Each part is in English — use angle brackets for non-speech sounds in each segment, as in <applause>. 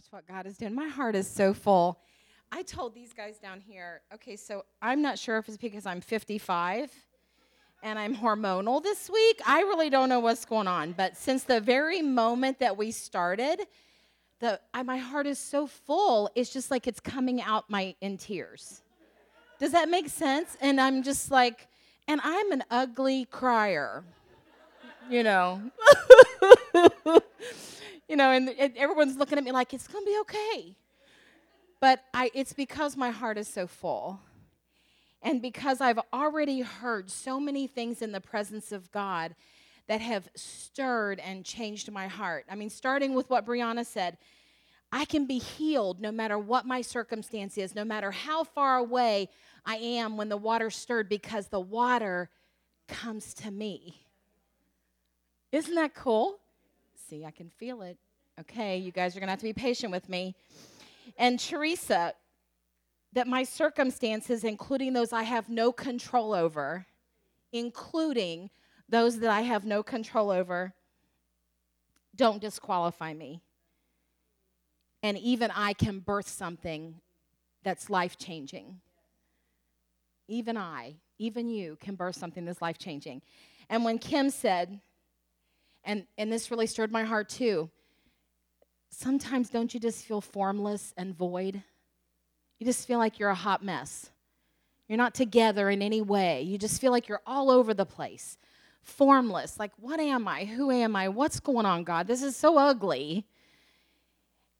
Watch what God is doing. My heart is so full. I told these guys down here, okay, so I'm not sure if it's because I'm 55 and I'm hormonal this week. I really don't know what's going on, but since the very moment that we started, the I, my heart is so full. It's just like it's coming out my in tears. Does that make sense? And I'm just like, and I'm an ugly crier, you know. <laughs> you know, and, and everyone's looking at me like it's gonna be okay. But I, it's because my heart is so full. And because I've already heard so many things in the presence of God that have stirred and changed my heart. I mean, starting with what Brianna said, I can be healed no matter what my circumstance is, no matter how far away I am when the water stirred, because the water comes to me. Isn't that cool? I can feel it. Okay, you guys are going to have to be patient with me. And Teresa, that my circumstances, including those I have no control over, including those that I have no control over, don't disqualify me. And even I can birth something that's life changing. Even I, even you, can birth something that's life changing. And when Kim said, and, and this really stirred my heart too, sometimes don't you just feel formless and void? You just feel like you're a hot mess. You're not together in any way. You just feel like you're all over the place, formless. Like, what am I? Who am I? What's going on, God? This is so ugly.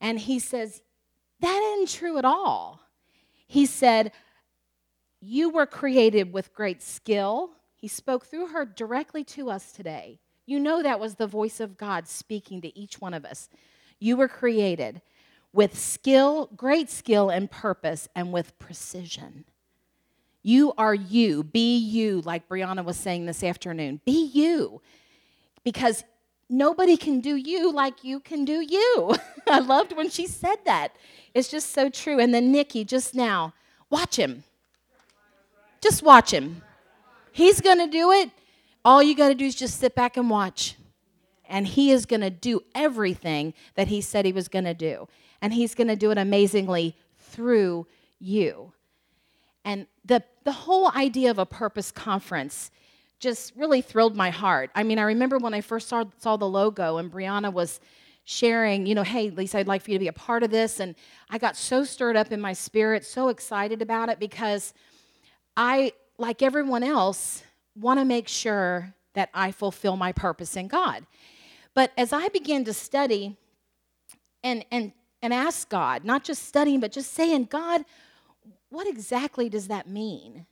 And he says, That isn't true at all. He said, You were created with great skill. He spoke through her directly to us today. You know that was the voice of God speaking to each one of us. You were created with skill, great skill and purpose, and with precision. You are you. Be you, like Brianna was saying this afternoon. Be you. Because nobody can do you like you can do you. <laughs> I loved when she said that. It's just so true. And then Nikki, just now, watch him. Just watch him. He's going to do it. All you got to do is just sit back and watch and he is going to do everything that he said he was going to do. And he's going to do it amazingly through you. And the, the whole idea of a purpose conference just really thrilled my heart. I mean, I remember when I first saw, saw the logo and Brianna was sharing, you know, hey, Lisa, I'd like for you to be a part of this. And I got so stirred up in my spirit, so excited about it because I, like everyone else, want to make sure that I fulfill my purpose in God. But as I began to study and, and, and ask God, not just studying, but just saying, God, what exactly does that mean?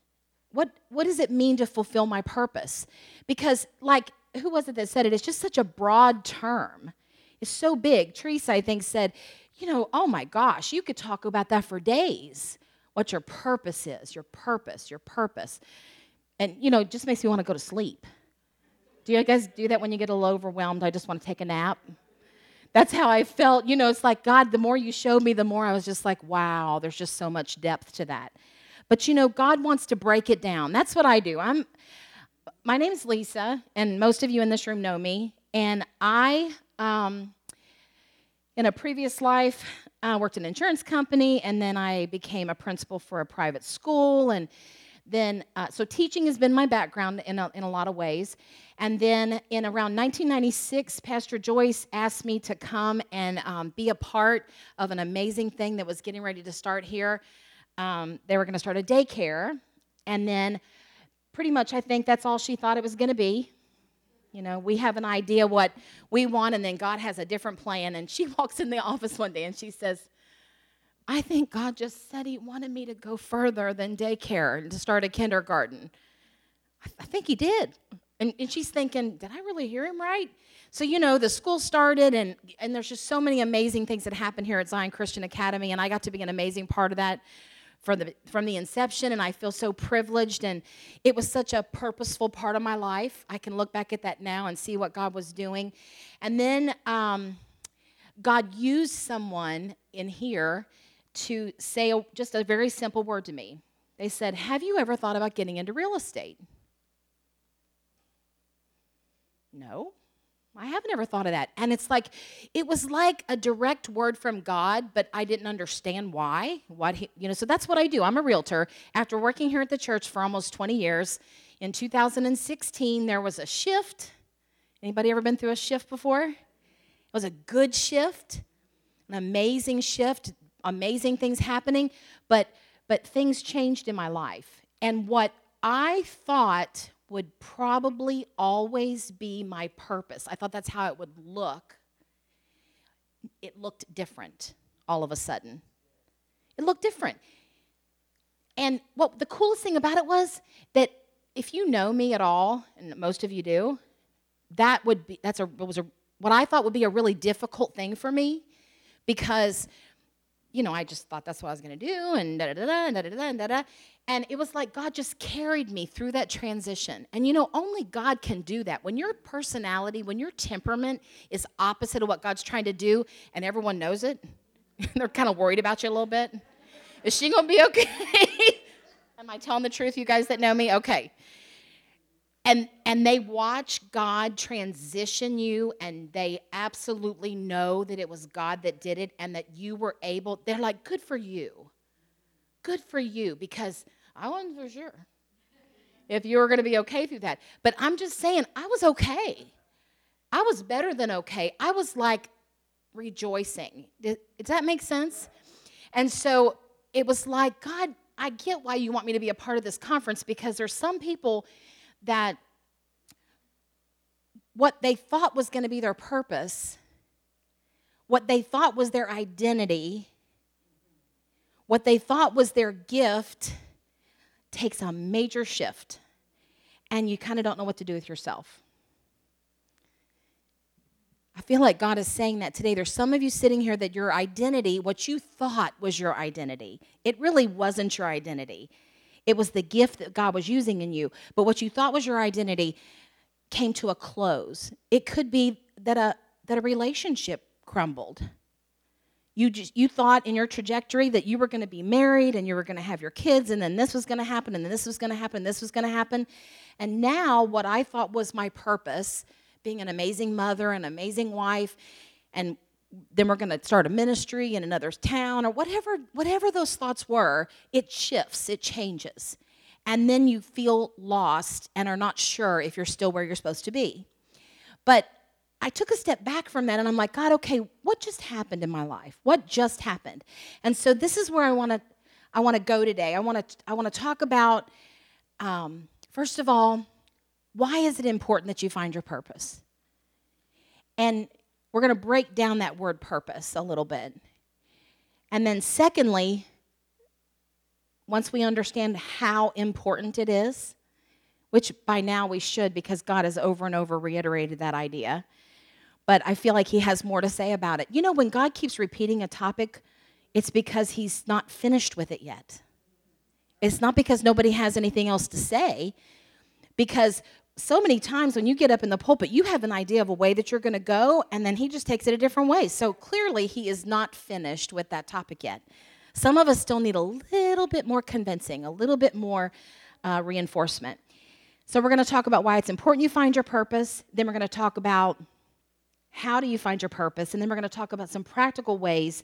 What, what does it mean to fulfill my purpose? Because, like, who was it that said it? It's just such a broad term. It's so big. Teresa, I think, said, you know, oh my gosh, you could talk about that for days. What your purpose is, your purpose, your purpose. And, you know, it just makes me want to go to sleep. Do you guys do that when you get a little overwhelmed? I just want to take a nap. That's how I felt. You know, it's like, God, the more you showed me, the more I was just like, wow, there's just so much depth to that. But you know, God wants to break it down. That's what I do. I'm my name is Lisa, and most of you in this room know me. And I, um, in a previous life, uh, worked in an insurance company, and then I became a principal for a private school. And then, uh, so teaching has been my background in a, in a lot of ways. And then in around 1996, Pastor Joyce asked me to come and um, be a part of an amazing thing that was getting ready to start here. Um, they were going to start a daycare. And then, pretty much, I think that's all she thought it was going to be. You know, we have an idea what we want, and then God has a different plan. And she <laughs> walks in the office one day and she says, I think God just said He wanted me to go further than daycare and to start a kindergarten. I, I think He did. And, and she's thinking, did I really hear Him right? So, you know, the school started, and, and there's just so many amazing things that happen here at Zion Christian Academy, and I got to be an amazing part of that from the, from the inception, and I feel so privileged. And it was such a purposeful part of my life. I can look back at that now and see what God was doing. And then um, God used someone in here to say a, just a very simple word to me. They said, Have you ever thought about getting into real estate? No. I haven't ever thought of that. And it's like, it was like a direct word from God, but I didn't understand why. What he, you know, so that's what I do. I'm a realtor. After working here at the church for almost 20 years, in 2016 there was a shift. Anybody ever been through a shift before? It was a good shift, an amazing shift, amazing things happening, but but things changed in my life. And what I thought would probably always be my purpose. I thought that's how it would look. It looked different all of a sudden. It looked different. And what the coolest thing about it was that if you know me at all, and most of you do, that would be that's a was a what I thought would be a really difficult thing for me because you know, I just thought that's what I was going to do, and da da da da da da da da. And it was like God just carried me through that transition. And you know, only God can do that. When your personality, when your temperament is opposite of what God's trying to do, and everyone knows it, <laughs> they're kind of worried about you a little bit. Is she going to be okay? <laughs> Am I telling the truth, you guys that know me? Okay and and they watch God transition you and they absolutely know that it was God that did it and that you were able they're like good for you. Good for you because I wasn't for sure if you were going to be okay through that. But I'm just saying I was okay. I was better than okay. I was like rejoicing. Does, does that make sense? And so it was like, God, I get why you want me to be a part of this conference because there's some people that what they thought was going to be their purpose, what they thought was their identity, what they thought was their gift takes a major shift and you kind of don't know what to do with yourself. I feel like God is saying that today. There's some of you sitting here that your identity, what you thought was your identity, it really wasn't your identity. It was the gift that God was using in you. But what you thought was your identity came to a close. It could be that a, that a relationship crumbled. You, just, you thought in your trajectory that you were going to be married and you were going to have your kids, and then this was going to happen, and then this was going to happen, this was going to happen. And now, what I thought was my purpose, being an amazing mother, an amazing wife, and then we're going to start a ministry in another town or whatever whatever those thoughts were it shifts it changes. And then you feel lost and are not sure if you're still where you're supposed to be. But i took a step back from that and i'm like god okay what just happened in my life? What just happened? And so this is where i want to i want to go today. I want to i want to talk about um, first of all why is it important that you find your purpose? And we're going to break down that word purpose a little bit. And then, secondly, once we understand how important it is, which by now we should because God has over and over reiterated that idea, but I feel like He has more to say about it. You know, when God keeps repeating a topic, it's because He's not finished with it yet. It's not because nobody has anything else to say, because so many times when you get up in the pulpit, you have an idea of a way that you're going to go, and then he just takes it a different way. So clearly, he is not finished with that topic yet. Some of us still need a little bit more convincing, a little bit more uh, reinforcement. So, we're going to talk about why it's important you find your purpose. Then, we're going to talk about how do you find your purpose. And then, we're going to talk about some practical ways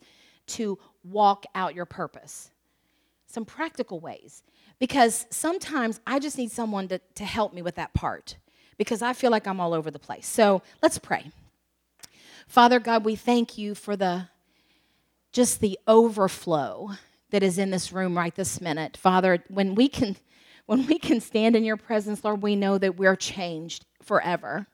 to walk out your purpose. Some practical ways because sometimes I just need someone to, to help me with that part because I feel like I'm all over the place. So let's pray. Father God, we thank you for the just the overflow that is in this room right this minute. Father, when we can <laughs> when we can stand in your presence, Lord, we know that we're changed forever.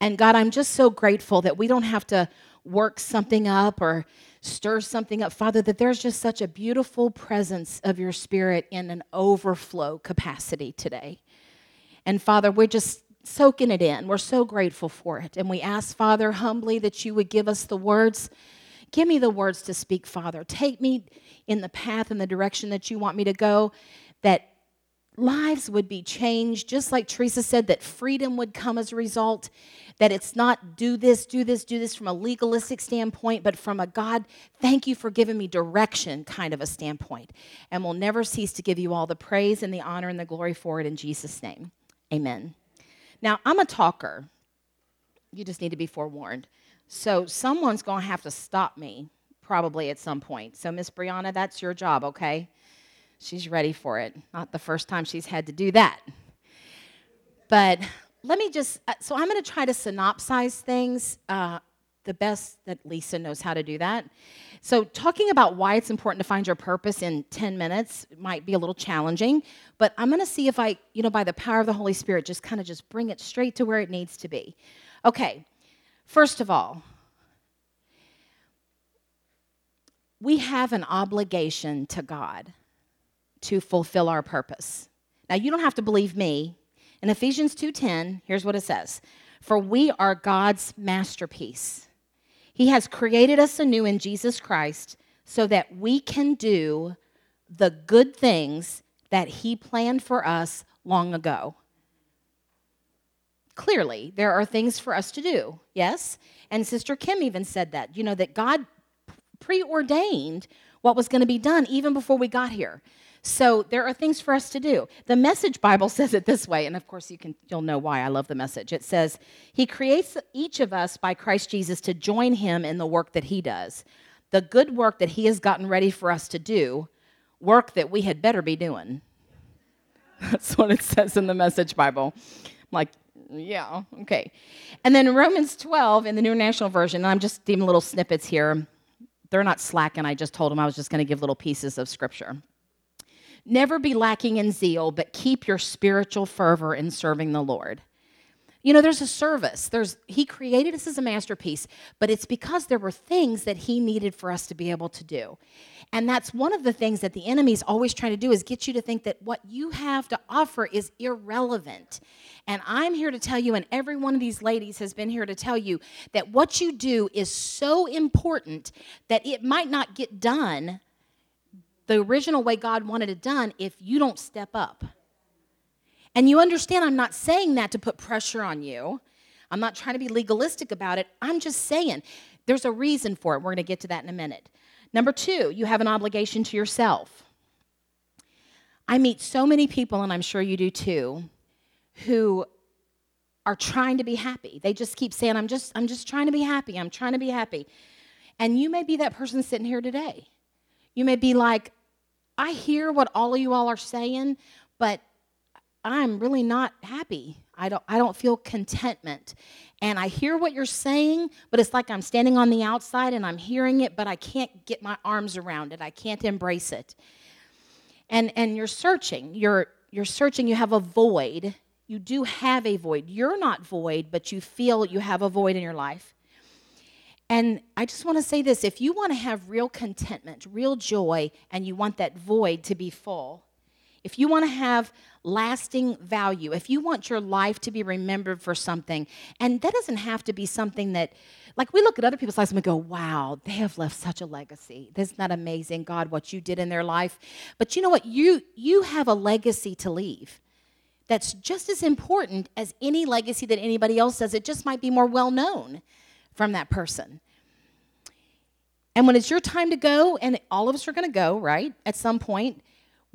And God, I'm just so grateful that we don't have to work something up or stir something up. Father, that there's just such a beautiful presence of your spirit in an overflow capacity today. And Father, we're just soaking it in. We're so grateful for it. And we ask, Father, humbly that you would give us the words. Give me the words to speak, Father. Take me in the path and the direction that you want me to go, that lives would be changed, just like Teresa said, that freedom would come as a result, that it's not do this, do this, do this from a legalistic standpoint, but from a God, thank you for giving me direction kind of a standpoint. And we'll never cease to give you all the praise and the honor and the glory for it in Jesus' name. Amen. Now, I'm a talker. you just need to be forewarned. So someone's going to have to stop me probably at some point. So, Miss Brianna, that's your job, okay? She's ready for it. Not the first time she's had to do that. But let me just, uh, so I'm going to try to synopsize things uh, the best that Lisa knows how to do that. So, talking about why it's important to find your purpose in 10 minutes might be a little challenging, but I'm going to see if I, you know, by the power of the Holy Spirit, just kind of just bring it straight to where it needs to be. Okay, first of all, we have an obligation to God to fulfill our purpose. Now, you don't have to believe me. In Ephesians 2:10, here's what it says: "For we are God's masterpiece." He has created us anew in Jesus Christ so that we can do the good things that He planned for us long ago. Clearly, there are things for us to do, yes? And Sister Kim even said that, you know, that God preordained what was going to be done even before we got here. So there are things for us to do. The Message Bible <laughs> says it this way, and of course you can you'll know why I love the message. It says, "He creates each of us by Christ Jesus to join him in the work that he does. The good work that he has gotten ready for us to do, work that we had better be doing." <laughs> That's what it says in the Message Bible. I'm like, yeah, okay. And then Romans 12 in the New National Version, I'm just giving little snippets here. They're not slacking. I just told them I was just going to give little pieces of scripture. Never be lacking in zeal, but keep your spiritual fervor in serving the Lord. You know, there's a service. There's he created us as a masterpiece, but it's because there were things that he needed for us to be able to do. And that's one of the things that the enemy's always trying to do is get you to think that what you have to offer is irrelevant. And I'm here to tell you and every one of these ladies has been here to tell you that what you do is so important that it might not get done the original way God wanted it done if you don't step up. And you understand, I'm not saying that to put pressure on you. I'm not trying to be legalistic about it. I'm just saying there's a reason for it. We're going to get to that in a minute. Number two, you have an obligation to yourself. I meet so many people, and I'm sure you do too, who are trying to be happy. They just keep saying, I'm just, I'm just trying to be happy. I'm trying to be happy. And you may be that person sitting here today. You may be like, I hear what all of you all are saying, but I'm really not happy. I don't, I don't feel contentment. And I hear what you're saying, but it's like I'm standing on the outside and I'm hearing it, but I can't get my arms around it. I can't embrace it. And, and you're searching. You're, you're searching. You have a void. You do have a void. You're not void, but you feel you have a void in your life. And I just want to say this if you want to have real contentment, real joy, and you want that void to be full, if you want to have lasting value, if you want your life to be remembered for something, and that doesn't have to be something that, like, we look at other people's lives and we go, wow, they have left such a legacy. This Isn't amazing, God, what you did in their life? But you know what? You, you have a legacy to leave that's just as important as any legacy that anybody else does. It just might be more well known from that person. And when it's your time to go, and all of us are going to go, right, at some point,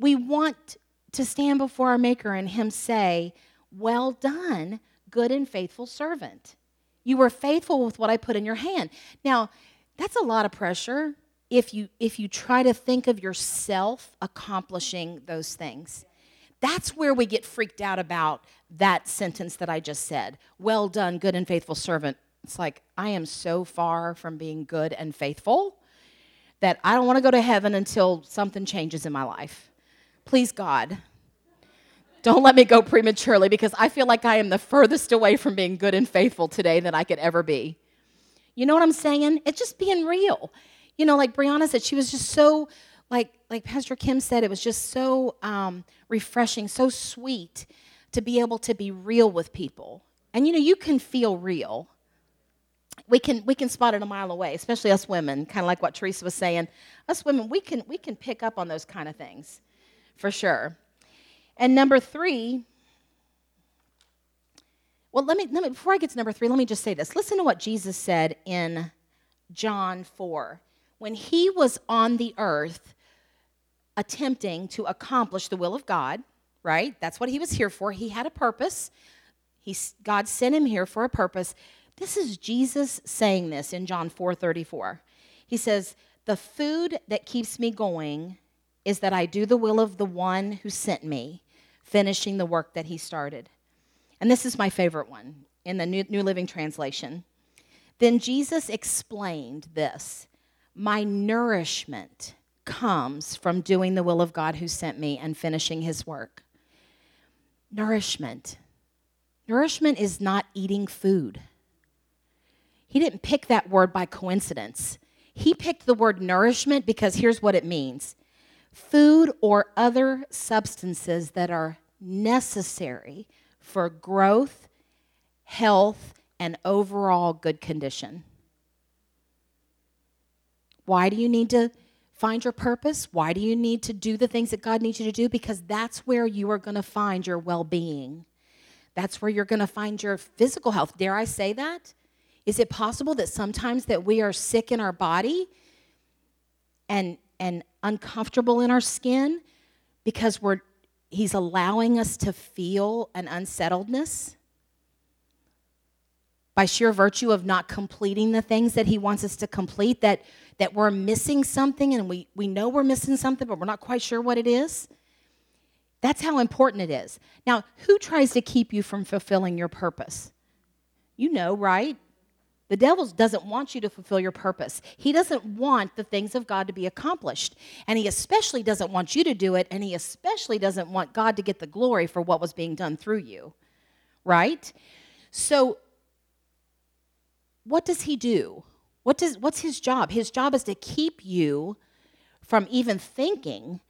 we want to stand before our Maker and Him say, Well done, good and faithful servant. You were faithful with what I put in your hand. Now, that's a lot of pressure if you if you try to think of yourself accomplishing those things. That's where we get freaked out about that sentence that I just said. Well done, good and faithful servant. It's like, I am so far from being good and faithful that I don't want to go to heaven until something changes in my life. Please, God, don't let me go prematurely because I feel like I am the furthest away from being good and faithful today than I could ever be. You know what I'm saying? It's just being real. You know, like Brianna said, she was just so, like, like Pastor Kim said, it was just so um, refreshing, so sweet to be able to be real with people. And you know, you can feel real we can we can spot it a mile away, especially us women, kind of like what Teresa was saying. Us women, we can we can pick up on those kind of things, for sure. And number three, well, let me, let me before I get to number three, let me just say this. Listen to what Jesus said in John 4. When he was on the earth attempting to accomplish the will of God, right? That's what he was here for. He had a purpose. He, God sent him here for a purpose. This is Jesus saying this in John 4 34. He says, The food that keeps me going is that I do the will of the one who sent me, finishing the work that he started. And this is my favorite one in the New, New Living Translation. Then Jesus explained this My nourishment comes from doing the will of God who sent me and finishing his work. Nourishment. Nourishment is not eating food. He didn't pick that word by coincidence. He picked the word nourishment because here's what it means food or other substances that are necessary for growth, health, and overall good condition. Why do you need to find your purpose? Why do you need to do the things that God needs you to do? Because that's where you are going to find your well being. That's where you're going to find your physical health. Dare I say that? Is it possible that sometimes that we are sick in our body and and uncomfortable in our skin because we're he's allowing us to feel an unsettledness? By sheer virtue of not completing the things that he wants us to complete that that we're missing something and we we know we're missing something but we're not quite sure what it is? That's how important it is. Now who tries to keep you from fulfilling your purpose? You know right the devil doesn't want you to fulfill your purpose. He doesn't want the things of God to be accomplished. And he especially doesn't want you to do it. And he especially doesn't want God to get the glory for what was being done through you. Right? So, what does he do? What does, what's his job? His job is to keep you from even thinking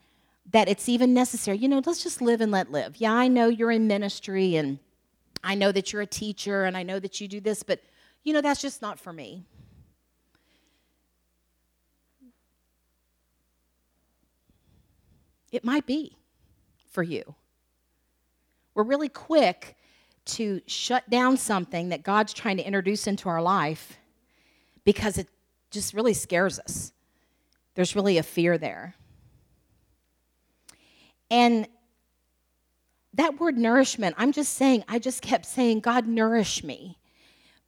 that it's even necessary. You know, let's just live and let live. Yeah, I know you're in ministry and I know that you're a teacher and I know that you do this, but you know, that's just not for me. It might be for you. We're really quick to shut down something that God's trying to introduce into our life because it just really scares us. There's really a fear there. And that word nourishment, I'm just saying, I just kept saying, God, nourish me.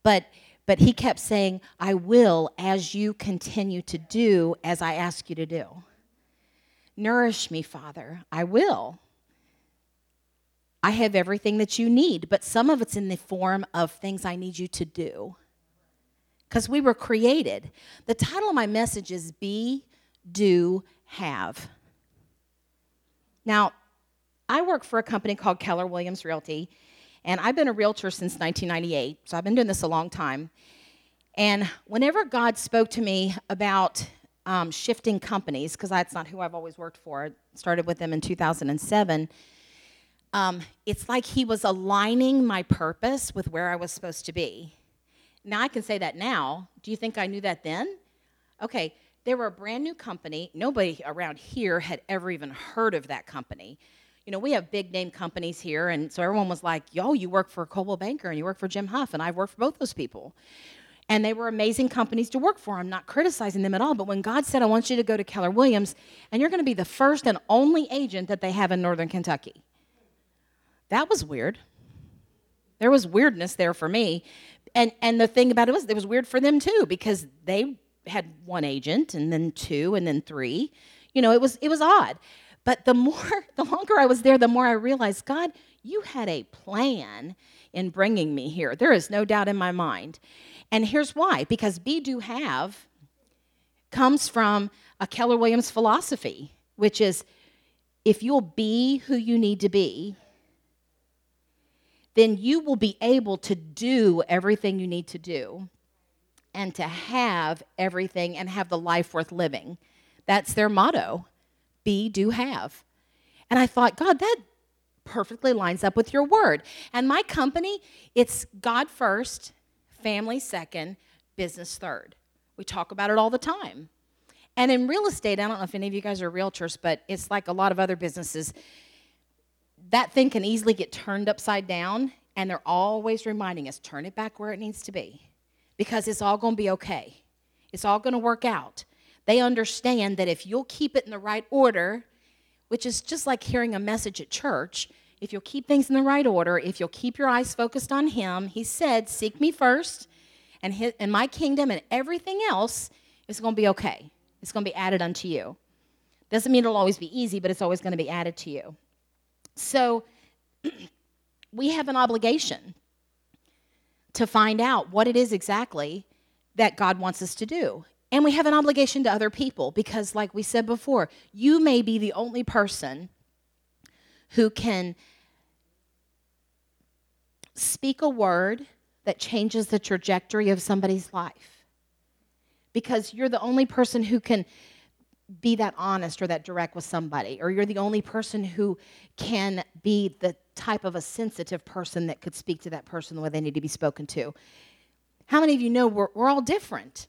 But but he kept saying, I will as you continue to do as I ask you to do. Nourish me, Father. I will. I have everything that you need, but some of it's in the form of things I need you to do. Because we were created. The title of my message is Be, Do, Have. Now, I work for a company called Keller Williams Realty, and I've been a realtor since 1998, so I've been doing this a long time. And whenever God spoke to me about um, shifting companies, because that's not who I've always worked for, I started with them in 2007. Um, it's like He was aligning my purpose with where I was supposed to be. Now I can say that now. Do you think I knew that then? Okay, they were a brand new company. Nobody around here had ever even heard of that company you know, we have big name companies here, and so everyone was like, yo, you work for Coldwell Banker and you work for Jim Huff, and I've worked for both those people. And they were amazing companies to work for. I'm not criticizing them at all, but when God said, I want you to go to Keller Williams, and you're going to be the first and only agent that they have in Northern Kentucky, that was weird. There was weirdness there for me. And, and the thing about it was, it was weird for them too, because they had one agent and then two and then three. You know, it was, it was odd. But the more, <laughs> the longer I was there, the more I realized, God, you had a plan in bringing me here. There is no doubt in my mind. And here's why because be, do, have comes from a Keller Williams philosophy, which is if you'll be who you need to be, then you will be able to do everything you need to do and to have everything and have the life worth living. That's their motto be, do, have. And I thought, God, that perfectly lines up with your word. And my company, it's God first, family second, business third. We talk about it all the time. And in real estate, I don't know if any of you guys are realtors, but it's like a lot of other businesses. That thing can easily get turned upside down, and they're always reminding us turn it back where it needs to be because it's all going to be okay. It's all going to work out. They understand that if you'll keep it in the right order, which is just like hearing a message at church, if you'll keep things in the right order, if you'll keep your eyes focused on Him, He said, Seek me first, and, his, and my kingdom and everything else is going to be okay. It's going to be added unto you. Doesn't mean it'll always be easy, but it's always going to be added to you. So <clears throat> we have an obligation to find out what it is exactly that God wants us to do. And we have an obligation to other people because, like we said before, you may be the only person who can speak a word that changes the trajectory of somebody's life. Because you're the only person who can be that honest or that direct with somebody, or you're the only person who can be the type of a sensitive person that could speak to that person the way they need to be spoken to. How many of you know we're, we're all different?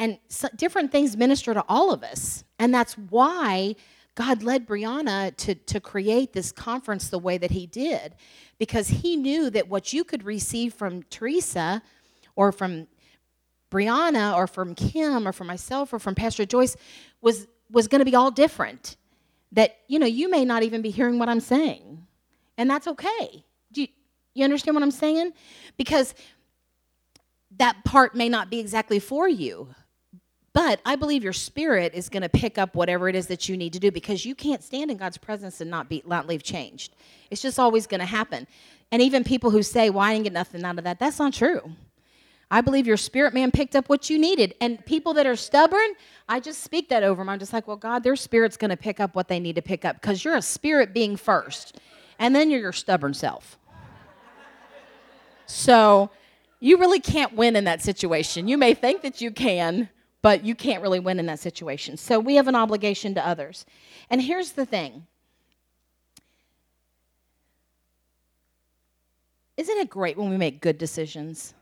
And so different things minister to all of us. And that's why God led Brianna to, to create this conference the way that He did, because He knew that what you could receive from Teresa or from Brianna or from Kim or from myself or from Pastor Joyce was, was going to be all different. That, you know, you may not even be hearing what I'm saying. And that's okay. Do you, you understand what I'm saying? Because that part may not be exactly for you. But I believe your spirit is going to pick up whatever it is that you need to do because you can't stand in God's presence and not be not leave changed. It's just always going to happen. And even people who say, "Well, I didn't get nothing out of that," that's not true. I believe your spirit man picked up what you needed. And people that are stubborn, I just speak that over them. I'm just like, well, God, their spirit's going to pick up what they need to pick up because you're a spirit being first, and then you're your stubborn self. so you really can't win in that situation. You may think that you can, but you can't really win in that situation. So we have an obligation to others. And here's the thing Isn't it great when we make good decisions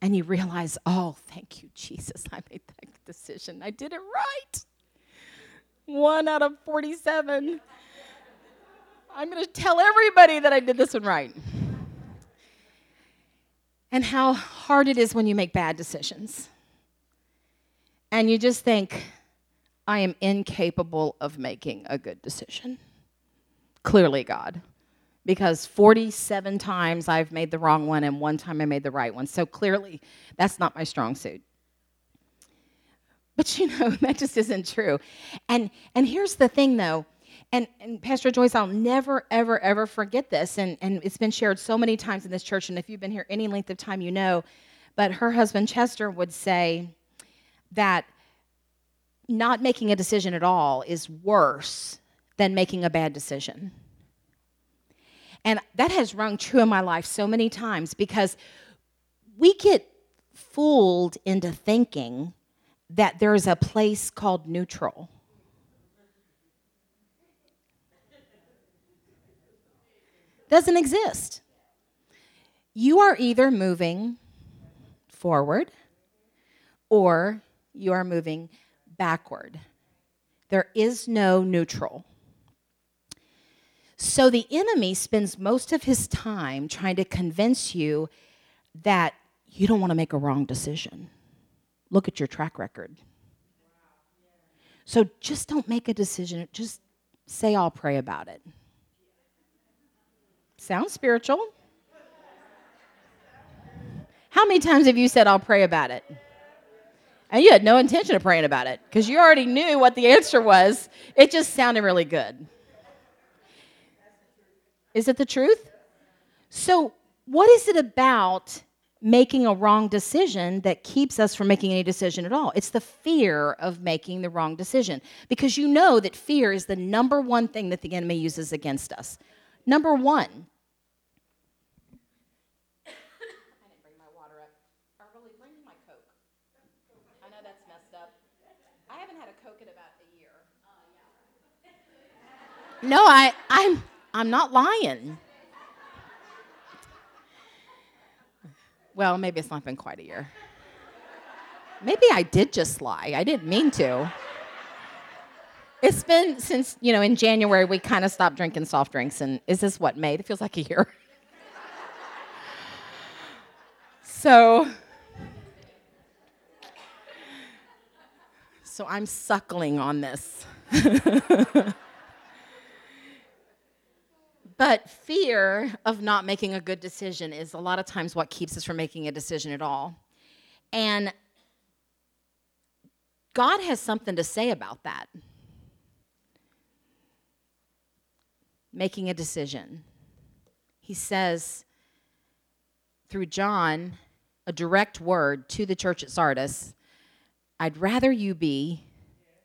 and you realize, oh, thank you, Jesus, I made that decision. I did it right. One out of 47. I'm going to tell everybody that I did this one right. And how hard it is when you make bad decisions and you just think, I am incapable of making a good decision. Clearly, God. Because 47 times I've made the wrong one and one time I made the right one. So clearly, that's not my strong suit. But you know, <laughs> that just isn't true. And, and here's the thing though, and, and Pastor Joyce, I'll never, ever, ever forget this. And, and it's been shared so many times in this church. And if you've been here any length of time, you know. But her husband, Chester, would say, that not making a decision at all is worse than making a bad decision. And that has rung true in my life so many times because we get fooled into thinking that there's a place called neutral. Doesn't exist. You are either moving forward or you are moving backward. There is no neutral. So the enemy spends most of his time trying to convince you that you don't want to make a wrong decision. Look at your track record. So just don't make a decision. Just say, I'll pray about it. Sounds spiritual. How many times have you said, I'll pray about it? And you had no intention of praying about it because you already knew what the answer was. It just sounded really good. Is it the truth? So, what is it about making a wrong decision that keeps us from making any decision at all? It's the fear of making the wrong decision because you know that fear is the number one thing that the enemy uses against us. Number one. No, I, I'm, I'm not lying. Well, maybe it's not been quite a year. Maybe I did just lie. I didn't mean to. It's been since, you know, in January we kind of stopped drinking soft drinks. And is this what, May? It feels like a year. so, so I'm suckling on this. <laughs> But fear of not making a good decision is a lot of times what keeps us from making a decision at all. And God has something to say about that. Making a decision. He says through John a direct word to the church at Sardis I'd rather you be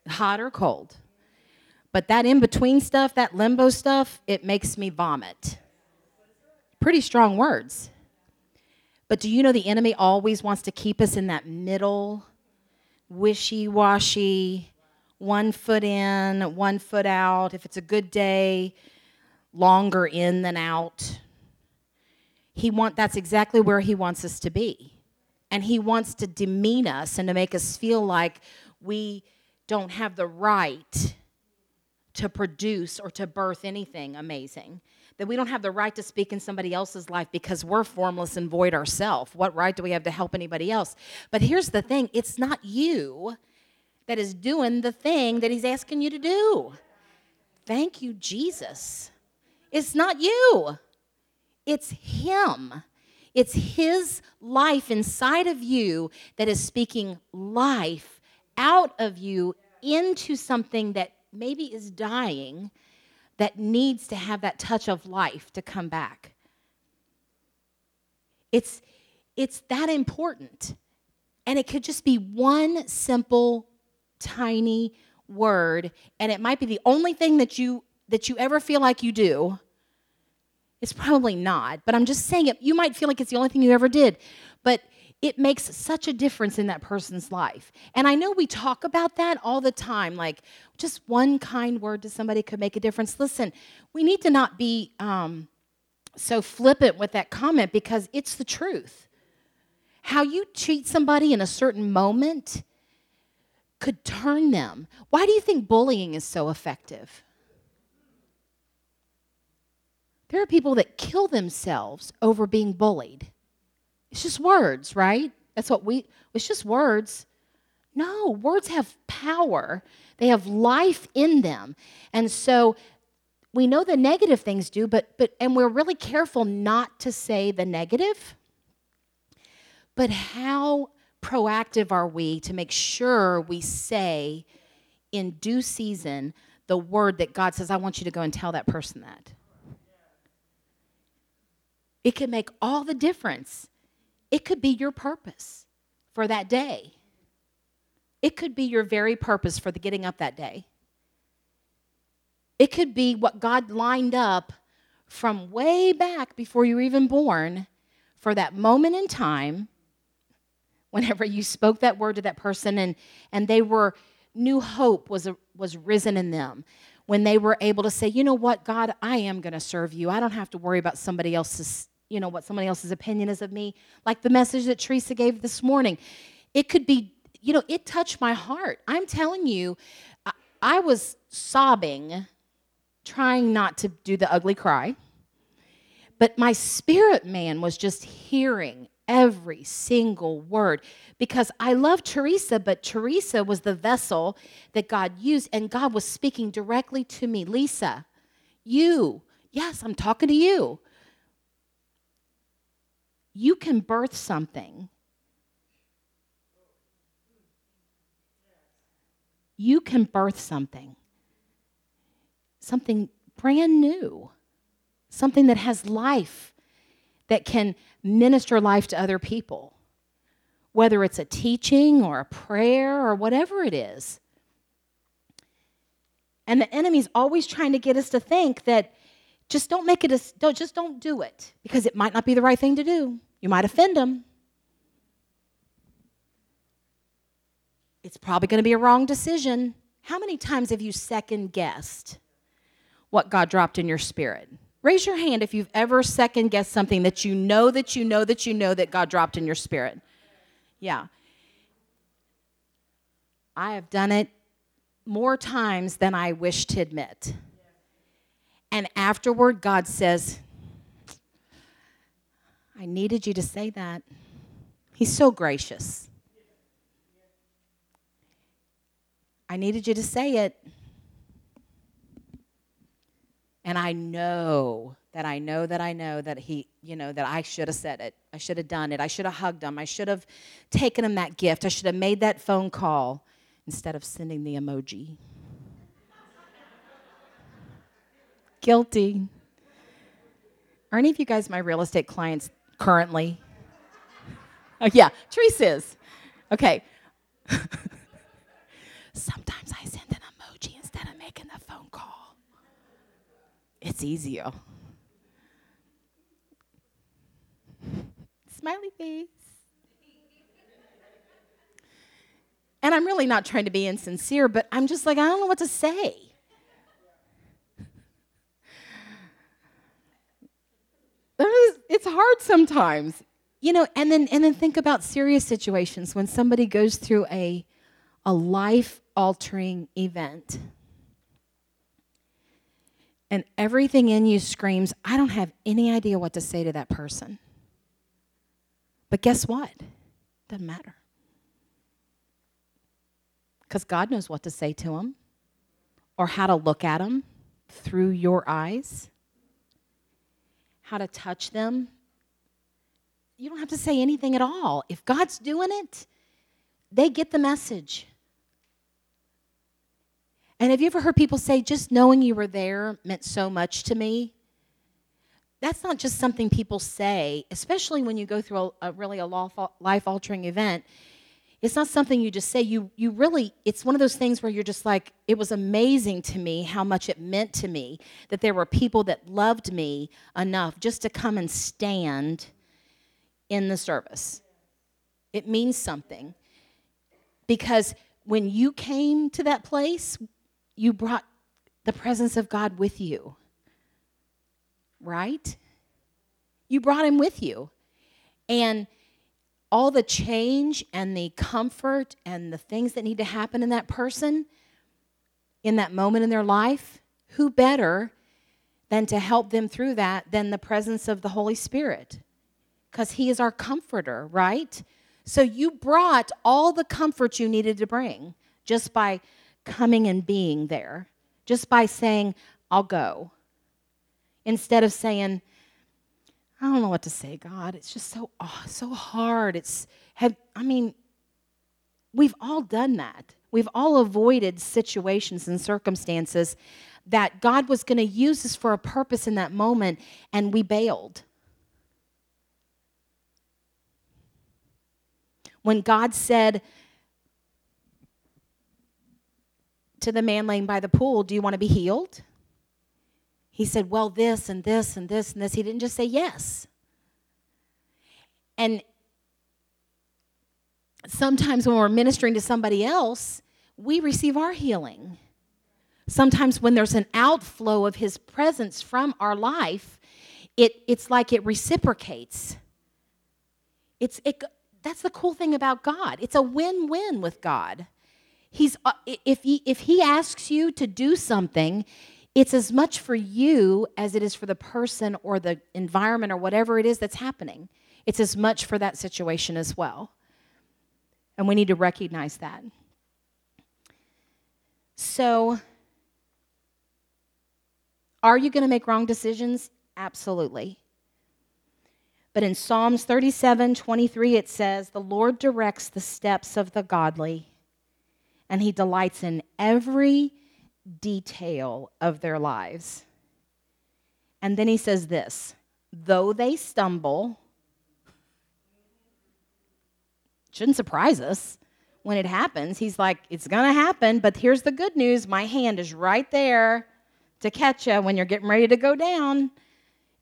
hot or cold. But that in between stuff, that limbo stuff, it makes me vomit. Pretty strong words. But do you know the enemy always wants to keep us in that middle, wishy washy, one foot in, one foot out? If it's a good day, longer in than out. He want that's exactly where he wants us to be. And he wants to demean us and to make us feel like we don't have the right to produce or to birth anything amazing. That we don't have the right to speak in somebody else's life because we're formless and void ourselves. What right do we have to help anybody else? But here's the thing it's not you that is doing the thing that he's asking you to do. Thank you, Jesus. It's not you, it's him. It's his life inside of you that is speaking life out of you into something that maybe is dying that needs to have that touch of life to come back. It's, it's that important. And it could just be one simple, tiny word, and it might be the only thing that you that you ever feel like you do. It's probably not, but I'm just saying it. You might feel like it's the only thing you ever did, but it makes such a difference in that person's life. And I know we talk about that all the time, like just one kind word to somebody could make a difference. Listen, we need to not be um, so flippant with that comment because it's the truth. How you treat somebody in a certain moment could turn them. Why do you think bullying is so effective? There are people that kill themselves over being bullied. It's just words, right? That's what we, it's just words. No, words have power, they have life in them. And so we know the negative things do, but, but, and we're really careful not to say the negative. But how proactive are we to make sure we say in due season the word that God says, I want you to go and tell that person that? It can make all the difference it could be your purpose for that day. It could be your very purpose for the getting up that day. It could be what God lined up from way back before you were even born for that moment in time whenever you spoke that word to that person and, and they were new hope was, a, was risen in them when they were able to say you know what god i am going to serve you i don't have to worry about somebody else's you know, what somebody else's opinion is of me, like the message that Teresa gave this morning. It could be, you know, it touched my heart. I'm telling you, I, I was sobbing, trying not to do the ugly cry. But my spirit man was just hearing every single word because I love Teresa, but Teresa was the vessel that God used, and God was speaking directly to me. Lisa, you, yes, I'm talking to you you can birth something. You can birth something. Something brand new. Something that has life, that can minister life to other people. Whether it's a teaching or a prayer or whatever it is. And the enemy's always trying to get us to think that just don't make it a, don't, just don't do it because it might not be the right thing to do. You might offend them. It's probably going to be a wrong decision. How many times have you second guessed what God dropped in your spirit? Raise your hand if you've ever second guessed something that you know that you know that you know that God dropped in your spirit. Yeah. I have done it more times than I wish to admit. And afterward, God says, I needed you to say that. He's so gracious. I needed you to say it. And I know that I know that I know that he, you know, that I should have said it. I should have done it. I should have hugged him. I should have taken him that gift. I should have made that phone call instead of sending the emoji. <laughs> Guilty. Are any of you guys my real estate clients currently? Oh, yeah, Teresa is. Okay. <laughs> Sometimes I send an emoji instead of making the phone call. It's easier. Smiley face. And I'm really not trying to be insincere, but I'm just like, I don't know what to say. It's hard sometimes, you know. And then, and then think about serious situations when somebody goes through a, a life altering event, and everything in you screams, "I don't have any idea what to say to that person." But guess what? Doesn't matter. Because God knows what to say to them or how to look at them through your eyes, how to touch them. You don't have to say anything at all. If God's doing it, they get the message. And have you ever heard people say, just knowing you were there meant so much to me? That's not just something people say, especially when you go through a, a really a life altering event it's not something you just say. You you really it's one of those things where you're just like it was amazing to me how much it meant to me that there were people that loved me enough just to come and stand in the service. It means something. Because when you came to that place you brought the presence of God with you right? You brought him with you. And all the change and the comfort and the things that need to happen in that person in that moment in their life, who better than to help them through that than the presence of the Holy Spirit? Because He is our comforter, right? So you brought all the comfort you needed to bring just by coming and being there, just by saying, I'll go. Instead of saying, I don't know what to say, God. It's just so oh, so hard. It's have I mean, we've all done that. We've all avoided situations and circumstances that God was going to use us for a purpose in that moment, and we bailed. When God said to the man laying by the pool, Do you want to be healed? He said, Well, this and this and this and this. He didn't just say yes. And sometimes when we're ministering to somebody else, we receive our healing. Sometimes when there's an outflow of his presence from our life, it, it's like it reciprocates. It's, it, that's the cool thing about God. It's a win win with God. He's, uh, if, he, if he asks you to do something, it's as much for you as it is for the person or the environment or whatever it is that's happening. It's as much for that situation as well. And we need to recognize that. So, are you going to make wrong decisions? Absolutely. But in Psalms 37 23, it says, The Lord directs the steps of the godly, and he delights in every detail of their lives. And then he says this though they stumble, shouldn't surprise us when it happens. He's like, it's going to happen, but here's the good news my hand is right there to catch you when you're getting ready to go down.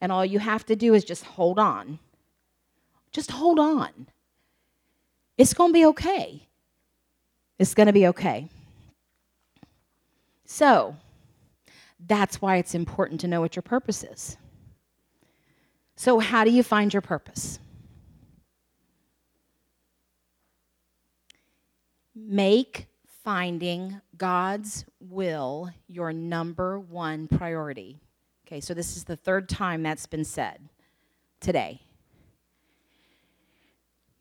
And all you have to do is just hold on. Just hold on. It's going to be okay. It's going to be okay. So, that's why it's important to know what your purpose is. So, how do you find your purpose? Make finding God's will your number one priority. Okay, so this is the third time that's been said today.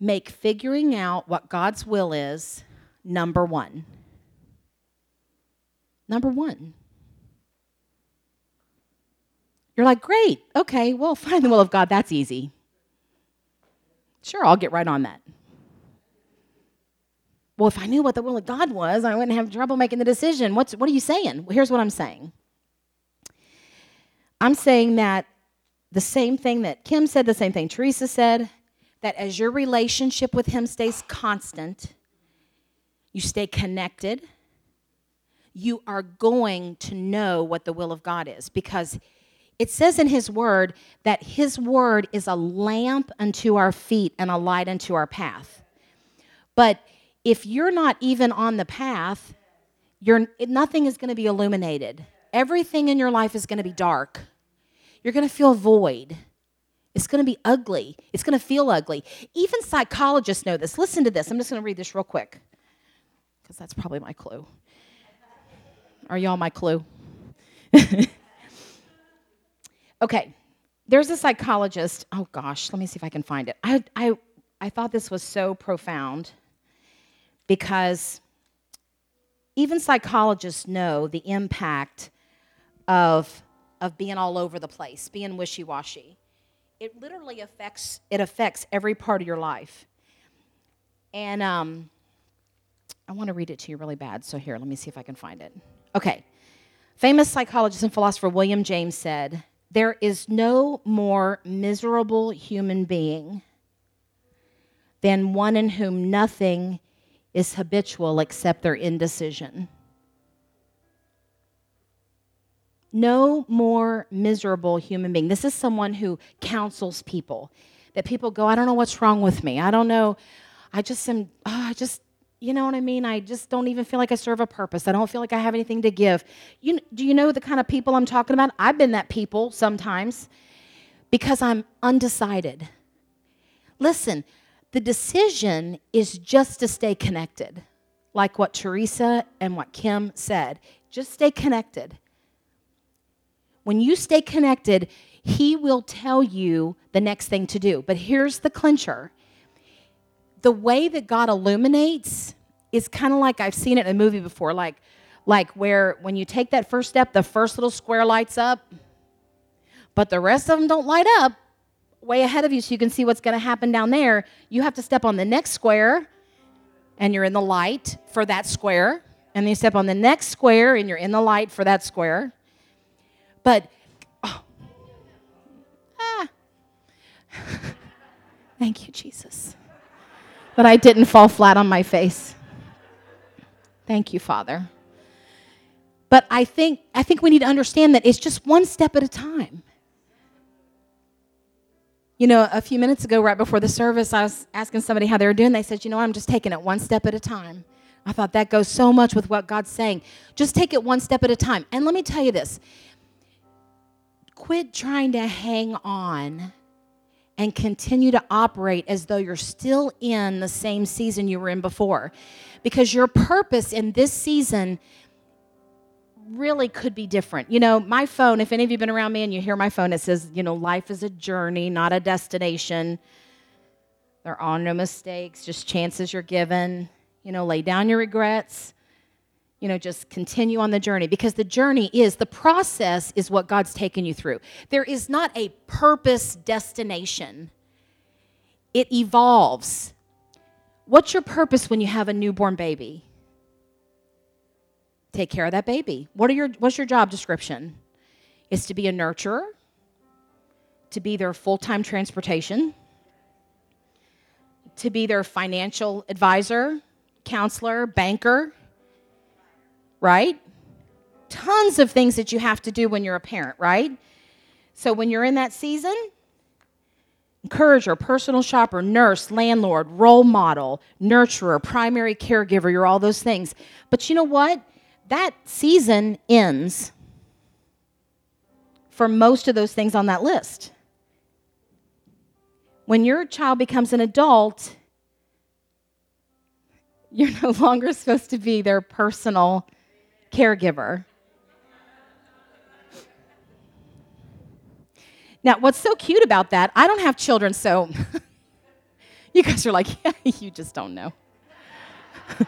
Make figuring out what God's will is number one. Number one. You're like, great, okay, well, <laughs> find the will of God. That's easy. Sure, I'll get right on that. Well, if I knew what the will of God was, I wouldn't have trouble making the decision. What's, what are you saying? Well, here's what I'm saying I'm saying that the same thing that Kim said, the same thing Teresa said, that as your relationship with Him stays constant, you stay connected, you are going to know what the will of God is because it says in His Word that His Word is a lamp unto our feet and a light unto our path. But if you're not even on the path, you're, nothing is going to be illuminated. Everything in your life is going to be dark. You're going to feel void. It's going to be ugly. It's going to feel ugly. Even psychologists know this. Listen to this. I'm just going to read this real quick because that's probably my clue. Are y'all my clue? <laughs> okay. There's a psychologist. Oh gosh, let me see if I can find it. I, I, I thought this was so profound because even psychologists know the impact of, of being all over the place, being wishy-washy. It literally affects it affects every part of your life. And um, I want to read it to you really bad. So here, let me see if I can find it. Okay. Famous psychologist and philosopher William James said, "There is no more miserable human being than one in whom nothing is habitual except their indecision. No more miserable human being. This is someone who counsels people. That people go, I don't know what's wrong with me. I don't know. I just am, oh, I just, you know what I mean? I just don't even feel like I serve a purpose. I don't feel like I have anything to give. You, do you know the kind of people I'm talking about? I've been that people sometimes because I'm undecided. Listen, the decision is just to stay connected, like what Teresa and what Kim said. Just stay connected. When you stay connected, He will tell you the next thing to do. But here's the clincher the way that God illuminates is kind of like I've seen it in a movie before, like, like where when you take that first step, the first little square lights up, but the rest of them don't light up way ahead of you so you can see what's going to happen down there. You have to step on the next square and you're in the light for that square. And then you step on the next square and you're in the light for that square. But, oh, ah. <laughs> thank you, Jesus. That I didn't fall flat on my face. Thank you, Father. But I think, I think we need to understand that it's just one step at a time. You know, a few minutes ago, right before the service, I was asking somebody how they were doing. They said, You know, I'm just taking it one step at a time. I thought that goes so much with what God's saying. Just take it one step at a time. And let me tell you this quit trying to hang on and continue to operate as though you're still in the same season you were in before. Because your purpose in this season really could be different. You know, my phone, if any of you have been around me and you hear my phone, it says, you know, life is a journey, not a destination. There are no mistakes, just chances you're given. You know, lay down your regrets. You know, just continue on the journey because the journey is, the process is what God's taken you through. There is not a purpose destination, it evolves. What's your purpose when you have a newborn baby? take care of that baby. What are your what's your job description? Is to be a nurturer, to be their full-time transportation, to be their financial advisor, counselor, banker, right? Tons of things that you have to do when you're a parent, right? So when you're in that season, encourager, personal shopper, nurse, landlord, role model, nurturer, primary caregiver, you're all those things. But you know what? that season ends for most of those things on that list. When your child becomes an adult, you're <laughs> no longer supposed to be their personal caregiver. Now, what's so cute about that, I don't have children, so <laughs> you guys are like, <laughs> yeah, you just don't know. <laughs>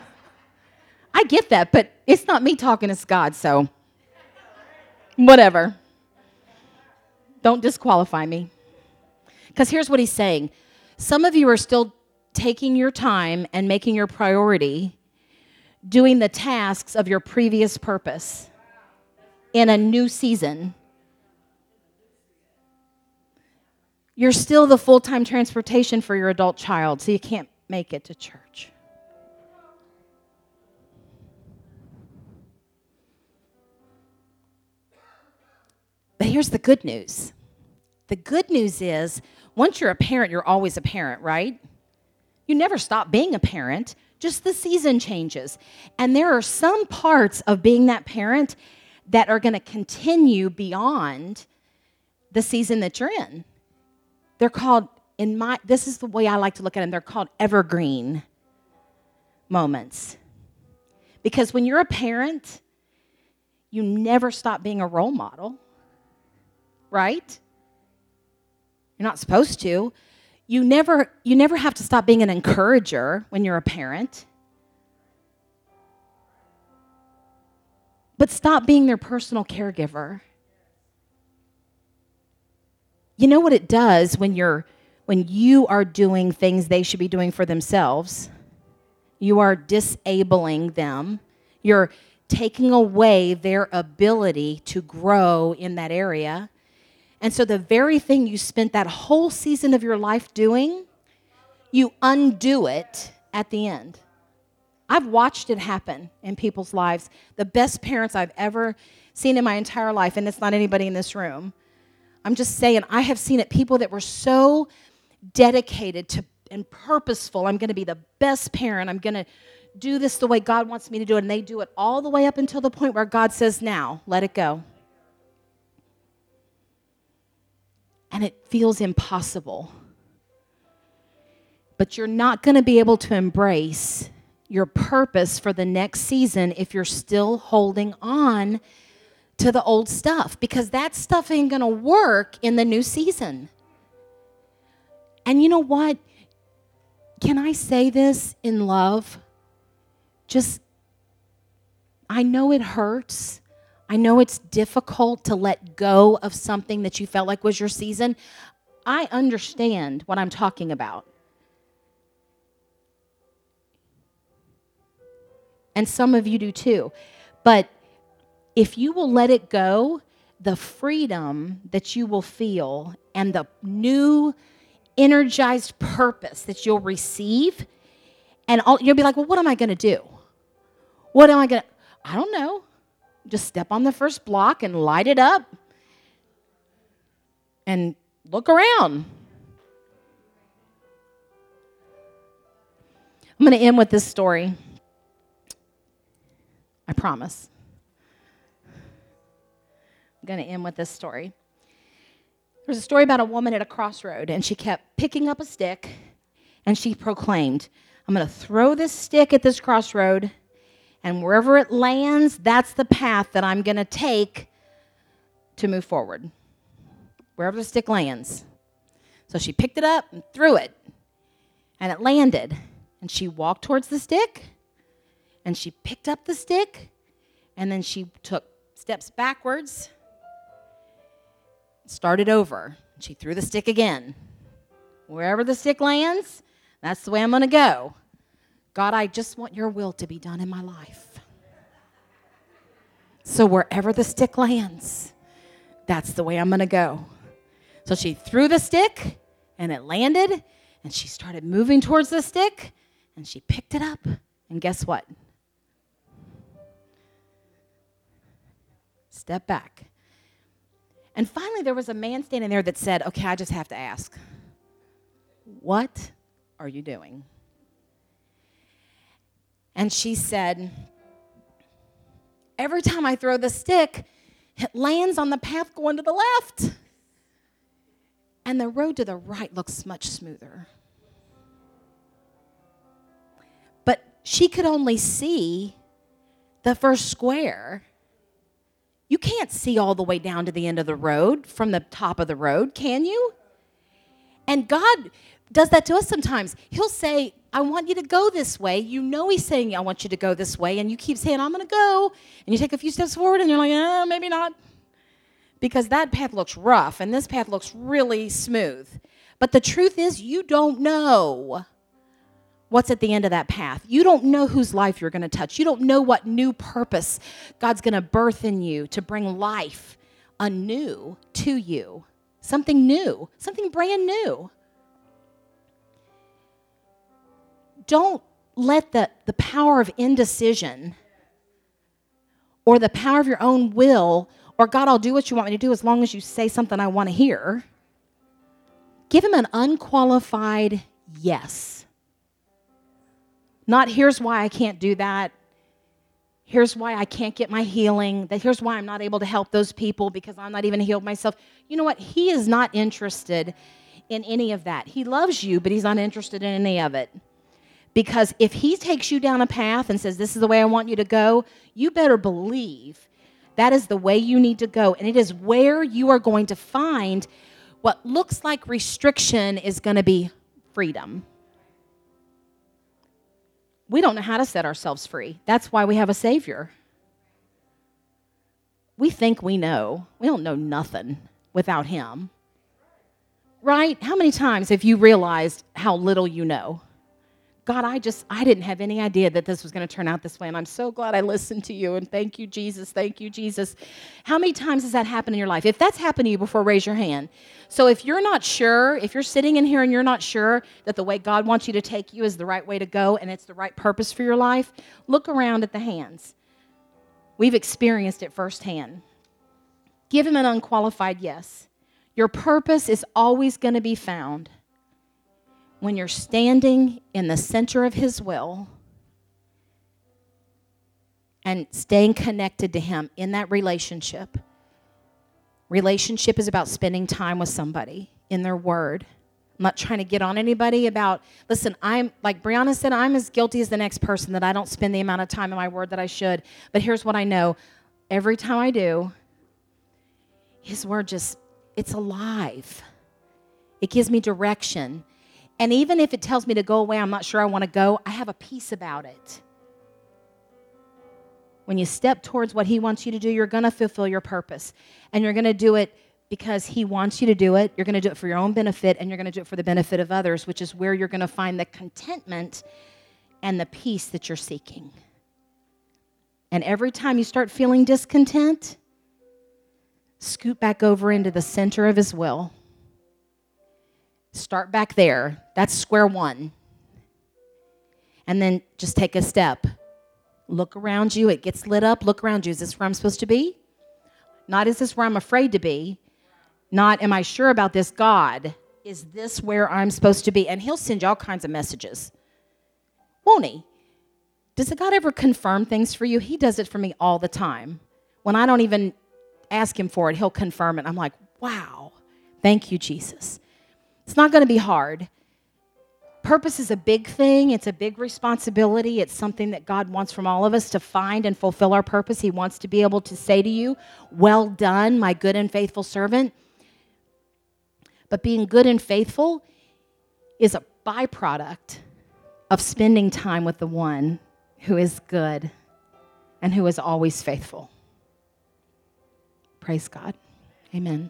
I get that, but it's not me talking, it's God, so whatever. Don't disqualify me. Because here's what he's saying some of you are still taking your time and making your priority doing the tasks of your previous purpose in a new season. You're still the full time transportation for your adult child, so you can't make it to church. But here's the good news the good news is once you're a parent, you're always a parent, right? You never stop being a parent, just the season changes. And there are some parts of being that parent that are going to continue beyond the season that you're in. They're called, in my, this is the way I like to look at them, they're called evergreen moments. Because when you're a parent, you never stop being a role model, right? You're not supposed to. You never, you never have to stop being an encourager when you're a parent. But stop being their personal caregiver. You know what it does when you're when you are doing things they should be doing for themselves? You are disabling them. You're taking away their ability to grow in that area. And so, the very thing you spent that whole season of your life doing, you undo it at the end. I've watched it happen in people's lives. The best parents I've ever seen in my entire life, and it's not anybody in this room. I'm just saying, I have seen it. People that were so dedicated to and purposeful. I'm going to be the best parent. I'm going to do this the way God wants me to do it. And they do it all the way up until the point where God says, now, let it go. And it feels impossible. But you're not going to be able to embrace your purpose for the next season if you're still holding on to the old stuff because that stuff ain't going to work in the new season. And you know what? Can I say this in love? Just, I know it hurts. I know it's difficult to let go of something that you felt like was your season. I understand what I'm talking about. And some of you do too. But if you will let it go, the freedom that you will feel and the new energized purpose that you'll receive, and all, you'll be like, well, what am I going to do? What am I going to? I don't know just step on the first block and light it up and look around. I'm going to end with this story. I promise. I'm going to end with this story. There's a story about a woman at a crossroad, and she kept picking up a stick and she proclaimed, I'm going to throw this stick at this crossroad and wherever it lands, that's the path that I'm going to take to move forward. Wherever the stick lands. So she picked it up and threw it, and it landed. And she walked towards the stick, and she picked up the stick, and then she took steps backwards, started over. She threw the stick again. Wherever the stick lands, that's the way I'm going to go. God, I just want your will to be done in my life. So wherever the stick lands, that's the way I'm going to go. So she threw the stick and it landed and she started moving towards the stick and she picked it up. And guess what? Step back. And finally, there was a man standing there that said, Okay, I just have to ask, what are you doing? And she said, Every time I throw the stick, it lands on the path going to the left. And the road to the right looks much smoother. But she could only see the first square. You can't see all the way down to the end of the road from the top of the road, can you? And God does that to us sometimes. He'll say, I want you to go this way. You know he's saying, I want you to go this way. And you keep saying, I'm going to go. And you take a few steps forward and you're like, eh, maybe not. because that path looks rough and this path looks really smooth. But the truth is, you don't know what's at the end of that path. You don't know whose life you're going to touch. You don't know what new purpose God's going to birth in you to bring life anew to you. Something new, something brand new. Don't let the, the power of indecision or the power of your own will or God, I'll do what you want me to do as long as you say something I want to hear. Give him an unqualified yes. Not here's why I can't do that. Here's why I can't get my healing. That here's why I'm not able to help those people because I'm not even healed myself. You know what? He is not interested in any of that. He loves you, but he's not interested in any of it. Because if he takes you down a path and says, This is the way I want you to go, you better believe that is the way you need to go. And it is where you are going to find what looks like restriction is going to be freedom. We don't know how to set ourselves free. That's why we have a Savior. We think we know. We don't know nothing without Him. Right? How many times have you realized how little you know? God, I just, I didn't have any idea that this was going to turn out this way. And I'm so glad I listened to you. And thank you, Jesus. Thank you, Jesus. How many times has that happened in your life? If that's happened to you before, raise your hand. So if you're not sure, if you're sitting in here and you're not sure that the way God wants you to take you is the right way to go and it's the right purpose for your life, look around at the hands. We've experienced it firsthand. Give him an unqualified yes. Your purpose is always going to be found when you're standing in the center of His will and staying connected to Him in that relationship. Relationship is about spending time with somebody in their word. I'm not trying to get on anybody about, listen, I'm, like Brianna said, I'm as guilty as the next person that I don't spend the amount of time in my word that I should. But here's what I know every time I do, His word just, it's alive. It gives me direction. And even if it tells me to go away, I'm not sure I want to go, I have a peace about it. When you step towards what He wants you to do, you're going to fulfill your purpose. And you're going to do it because He wants you to do it. You're going to do it for your own benefit, and you're going to do it for the benefit of others, which is where you're going to find the contentment and the peace that you're seeking. And every time you start feeling discontent, scoot back over into the center of His will Start back there. That's square one. And then just take a step. Look around you. It gets lit up. Look around you. Is this where I'm supposed to be? Not is this where I'm afraid to be? Not am I sure about this God? Is this where I'm supposed to be? And He'll send you all kinds of messages. Won't He? Does the God ever confirm things for you? He does it for me all the time. When I don't even ask Him for it, He'll confirm it. I'm like, wow, thank you, Jesus. It's not going to be hard. Purpose is a big thing, it's a big responsibility. It's something that God wants from all of us to find and fulfill our purpose. He wants to be able to say to you, Well done, my good and faithful servant. But being good and faithful is a byproduct of spending time with the one who is good and who is always faithful. Praise God. Amen.